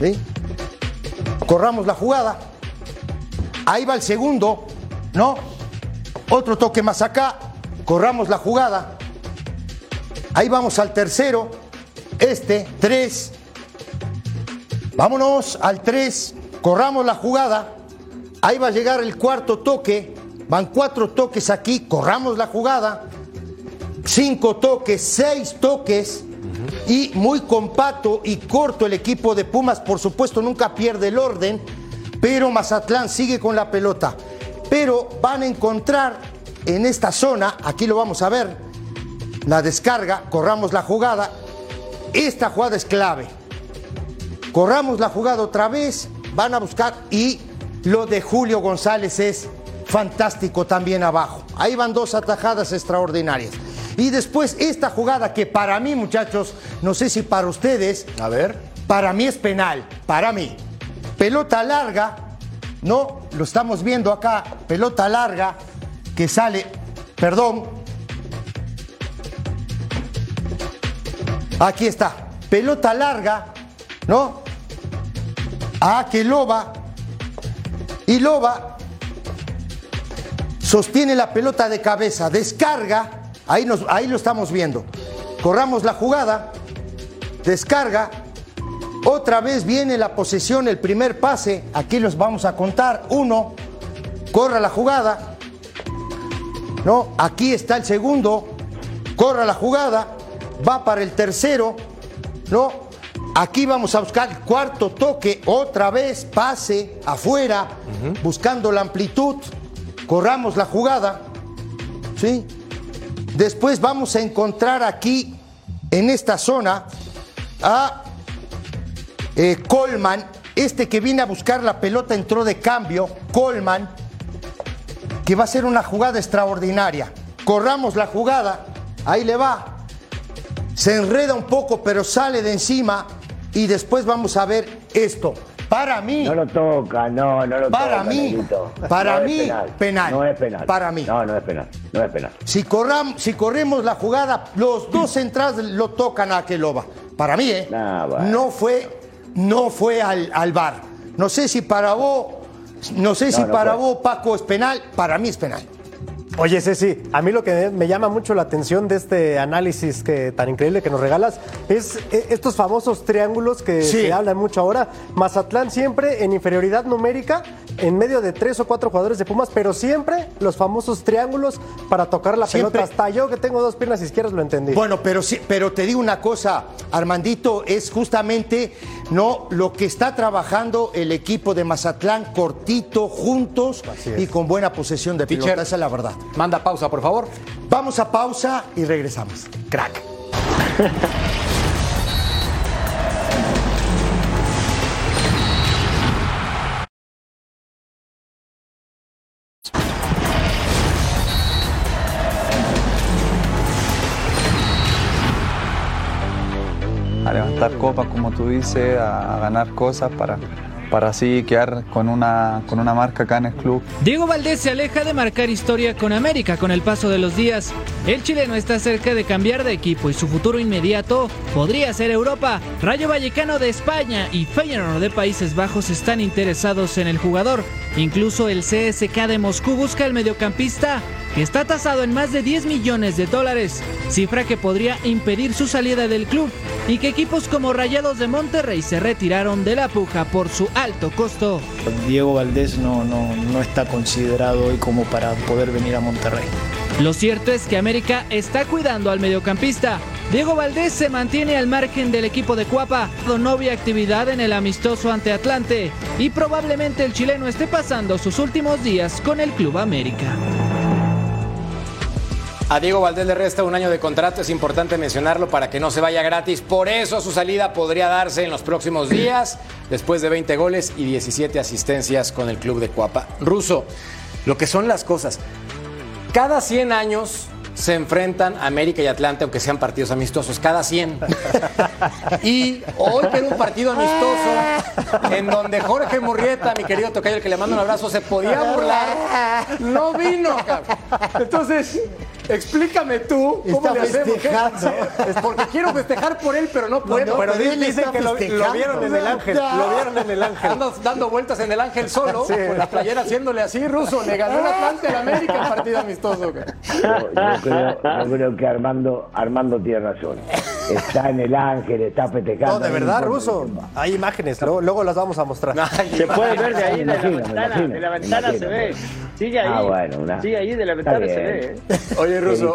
¿Sí? Corramos la jugada. Ahí va el segundo, ¿no? Otro toque más acá, corramos la jugada. Ahí vamos al tercero, este, tres. Vámonos al tres, corramos la jugada. Ahí va a llegar el cuarto toque, van cuatro toques aquí, corramos la jugada. Cinco toques, seis toques. Y muy compacto y corto el equipo de Pumas, por supuesto, nunca pierde el orden, pero Mazatlán sigue con la pelota. Pero van a encontrar en esta zona, aquí lo vamos a ver, la descarga, corramos la jugada. Esta jugada es clave. Corramos la jugada otra vez, van a buscar y lo de Julio González es fantástico también abajo. Ahí van dos atajadas extraordinarias. Y después esta jugada que para mí, muchachos, no sé si para ustedes, a ver, para mí es penal, para mí. Pelota larga, no, lo estamos viendo acá, pelota larga que sale, perdón, Aquí está. Pelota larga, ¿no? A que Loba. Y Loba sostiene la pelota de cabeza, descarga. Ahí, nos, ahí lo estamos viendo. Corramos la jugada. Descarga. Otra vez viene la posesión, el primer pase. Aquí los vamos a contar. Uno. Corra la jugada. No, aquí está el segundo. Corra la jugada. Va para el tercero. No, aquí vamos a buscar el cuarto toque. Otra vez pase afuera. Buscando la amplitud. Corramos la jugada. ¿Sí? Después vamos a encontrar aquí, en esta zona, a eh, Coleman. Este que viene a buscar la pelota entró de cambio. Coleman que va a ser una jugada extraordinaria. Corramos la jugada, ahí le va. Se enreda un poco, pero sale de encima y después vamos a ver esto. Para mí. No lo toca, no, no lo para toca. mí, Negrito. para No mí, penal. penal. No es penal. Para mí. No, no es penal. No es penal. Si, corram- si corremos la jugada, los dos centrales lo tocan a Akeloba. Para mí, ¿eh? No fue, no fue al, al bar. No sé si para vos, no sé si no para fue. vos, Paco, es penal. Para mí es penal. Oye, Ceci, a mí lo que me llama mucho la atención de este análisis que, tan increíble que nos regalas es eh, estos famosos triángulos que Sí. se hablan mucho ahora. Mazatlán siempre en inferioridad numérica, en medio de tres o cuatro jugadores de Pumas, pero siempre los famosos triángulos para tocar la Siempre. pelota. Hasta yo que tengo dos piernas izquierdas lo entendí. Bueno, pero sí, pero te digo una cosa, Armandito, es justamente no lo que está trabajando el equipo de Mazatlán cortito, juntos y con buena posesión de pelota. Esa es la verdad. Manda pausa, por favor. Vamos a pausa y regresamos. Crack. copas, como tú dices, a ganar cosas para, para así quedar con una, con una marca acá en el club. Diego Valdés se aleja de marcar historia con América con el paso de los días. El chileno está cerca de cambiar de equipo y su futuro inmediato podría ser Europa. Rayo Vallecano de España y Feyenoord de Países Bajos están interesados en el jugador. Incluso el CSK de Moscú busca al mediocampista que está tasado en más de 10 millones de dólares, cifra que podría impedir su salida del club y que equipos como Rayados de Monterrey se retiraron de la puja por su alto costo. Diego Valdés no, no, no está considerado hoy como para poder venir a Monterrey. Lo cierto es que América está cuidando al mediocampista. Diego Valdés se mantiene al margen del equipo de Cuapa, no había actividad en el amistoso ante Atlante y probablemente el chileno esté pasando sus últimos días con el Club América. A Diego Valdés le resta un año de contrato, es importante mencionarlo para que no se vaya gratis. Por eso su salida podría darse en los próximos días, después de 20 goles y 17 asistencias con el club de Cuapa. Ruso, lo que son las cosas. Cada 100 años se enfrentan América y Atlante, aunque sean partidos amistosos, cada 100. Y hoy que un partido amistoso, en donde Jorge Murrieta, mi querido tocayo, el que le mando un abrazo, se podía burlar, no vino. Entonces, explícame tú cómo Está le hacemos. festejando. Es porque quiero festejar por él, pero no puedo. pero Pero él dicen que lo, lo vieron en el ángel, lo vieron en el ángel. Andas dando vueltas en el ángel solo, Sí. con la playera haciéndole así, ruso. Le ganó el Atlante al América en partido amistoso. cabrón. Yo creo, yo creo que Armando, Armando tiene razón. Está en el ángel, está festejando. No, de verdad, Ruso. Hay imágenes, luego, luego las vamos a mostrar. Se puede ver de ahí, de la ventana, de la ventana se ve. Sigue ahí. Ah, bueno, una- Sigue ahí, de la ventana se ve. ¿eh? Oye, Ruso.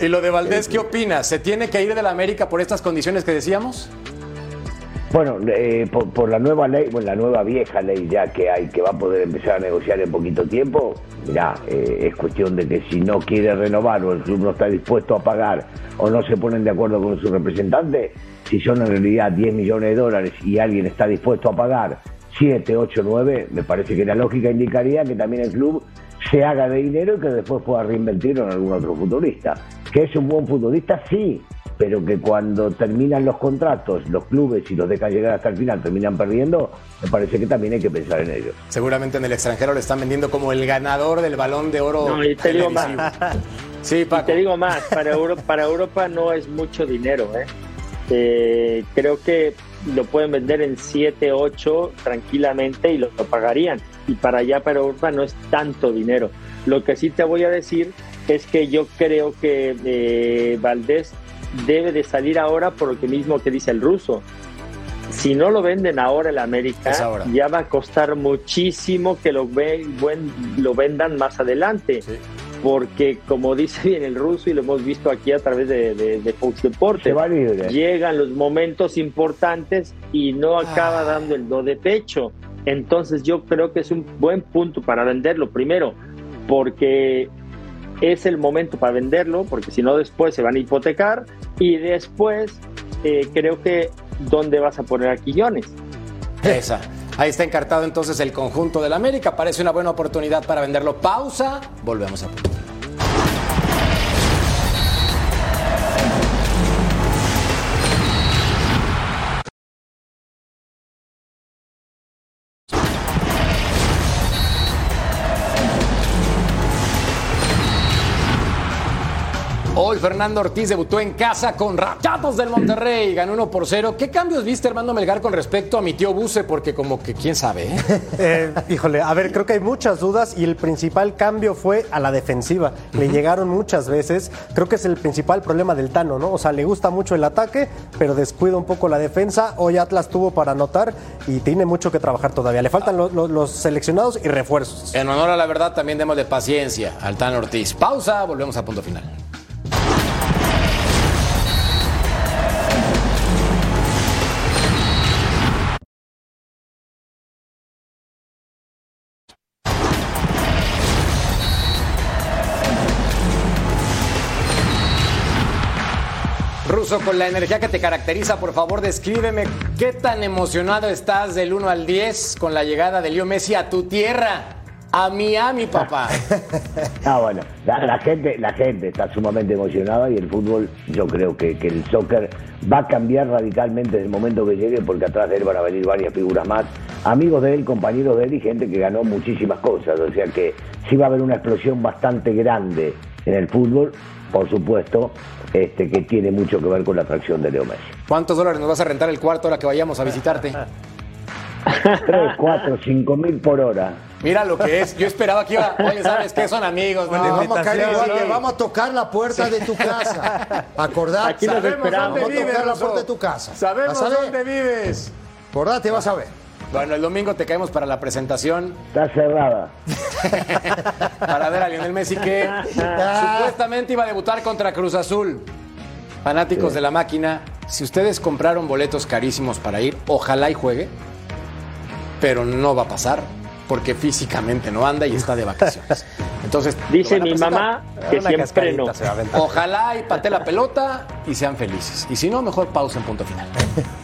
¿y lo de Valdés qué opinas? ¿Se tiene que ir de la América por estas condiciones que decíamos? Bueno, eh, por, por la nueva ley, bueno, la nueva vieja ley ya que hay, que va a poder empezar a negociar en poquito tiempo, mirá, eh, es cuestión de que si no quiere renovar o el club no está dispuesto a pagar o no se ponen de acuerdo con su representante, si son en realidad 10 millones de dólares y alguien está dispuesto a pagar 7, 8, 9, me parece que la lógica indicaría que también el club se haga de dinero y que después pueda reinvertirlo en algún otro futbolista. Que es un buen futbolista, sí, pero que cuando terminan los contratos, los clubes, y los dejan llegar hasta el final, terminan perdiendo, me parece que también hay que pensar en ellos. Seguramente en el extranjero le están vendiendo como el ganador del balón de oro. No, y te digo más. Sí, Y te digo más, para Europa, para Europa no es mucho dinero, ¿eh? eh, creo que lo pueden vender en 7, 8 tranquilamente y lo, lo pagarían. Y para allá, para Europa, no es tanto dinero. Lo que sí te voy a decir es que yo creo que eh, Valdés debe de salir ahora por lo que mismo que dice el ruso. Si no lo venden ahora en la América, ahora. ya va a costar muchísimo que lo, ve- buen- lo vendan más adelante. Porque, como dice bien el ruso, y lo hemos visto aquí a través de, de, de Fox Deportes, llegan los momentos importantes y no acaba dando el do de pecho. Entonces, yo creo que es un buen punto para venderlo. Primero, porque es el momento para venderlo, porque si no, después se van a hipotecar. Y después, eh, creo que, ¿dónde vas a poner a Quillones? Esa. Ahí está encartado entonces el conjunto del América. Parece una buena oportunidad para venderlo. Pausa. Volvemos a Hoy Fernando Ortiz debutó en casa con Rayados del Monterrey, ganó 1 por 0. ¿Qué cambios viste, Armando Melgar, con respecto a mi tío Buse? Porque como que quién sabe, ¿eh? Eh, híjole, a ver, creo que hay muchas dudas y el principal cambio fue a la defensiva. Le llegaron muchas veces. Creo que es el principal problema del Tano, ¿no? O sea, le gusta mucho el ataque, pero descuida un poco la defensa. Hoy Atlas tuvo para anotar y tiene mucho que trabajar todavía. Le faltan lo- lo- los seleccionados y refuerzos. En honor a la verdad, también demos de paciencia al Tan Ortiz. Pausa, volvemos a punto final. Con la energía que te caracteriza, por favor, descríbeme qué tan emocionado estás del 1 al 10 con la llegada de Leo Messi a tu tierra, a Miami, papá. Ah, bueno, la, la gente, la gente está sumamente emocionada y el fútbol, yo creo que, que el soccer va a cambiar radicalmente desde el momento que llegue, porque atrás de él van a venir varias figuras más, amigos de él, compañeros de él y gente que ganó muchísimas cosas. O sea que sí va a haber una explosión bastante grande en el fútbol, por supuesto, este, que tiene mucho que ver con la atracción de Leo Messi. ¿Cuántos dólares nos vas a rentar el cuarto ahora que vayamos a visitarte? 3, 4, 5 mil por hora. Mira lo que es. Yo esperaba que iba. Oye, ¿sabes qué? Son amigos. No, ¿no? vamos a caer igual, Sí. que vamos a tocar la puerta de tu casa. Acordate. Aquí Sabemos esperamos. Vamos a tocar la puerta de tu casa. Sabemos dónde vives. Acordate, vas a ver. Bueno, el domingo te caemos para la presentación. Está cerrada. Para ver a Lionel Messi que supuestamente iba a debutar contra Cruz Azul. Fanáticos Sí. de la máquina, si ustedes compraron boletos carísimos para ir, ojalá y juegue, pero no va a pasar porque físicamente no anda y está de vacaciones. Entonces, Dice mi mamá que siempre no. Ojalá y patee la pelota y sean felices. Y si no, mejor pausa en punto final.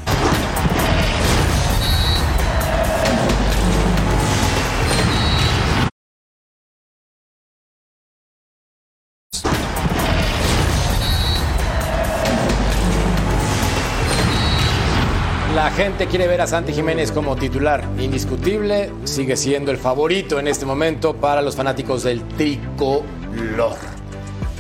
gente quiere ver a Santi Jiménez como titular indiscutible. Sigue siendo el favorito en este momento para los fanáticos del tricolor.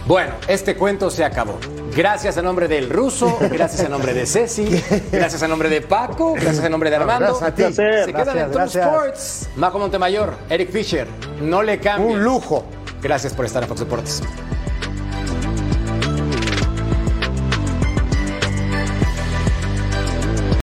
Bueno, este cuento se acabó. Gracias a nombre del ruso, gracias a nombre de Ceci, gracias a nombre de Paco, gracias a nombre de Armando. Gracias a ti. Se quedan en gracias. Sports. Majo Montemayor, Eric Fisher, no le cambien. Un lujo. Gracias por estar en Fox Deportes.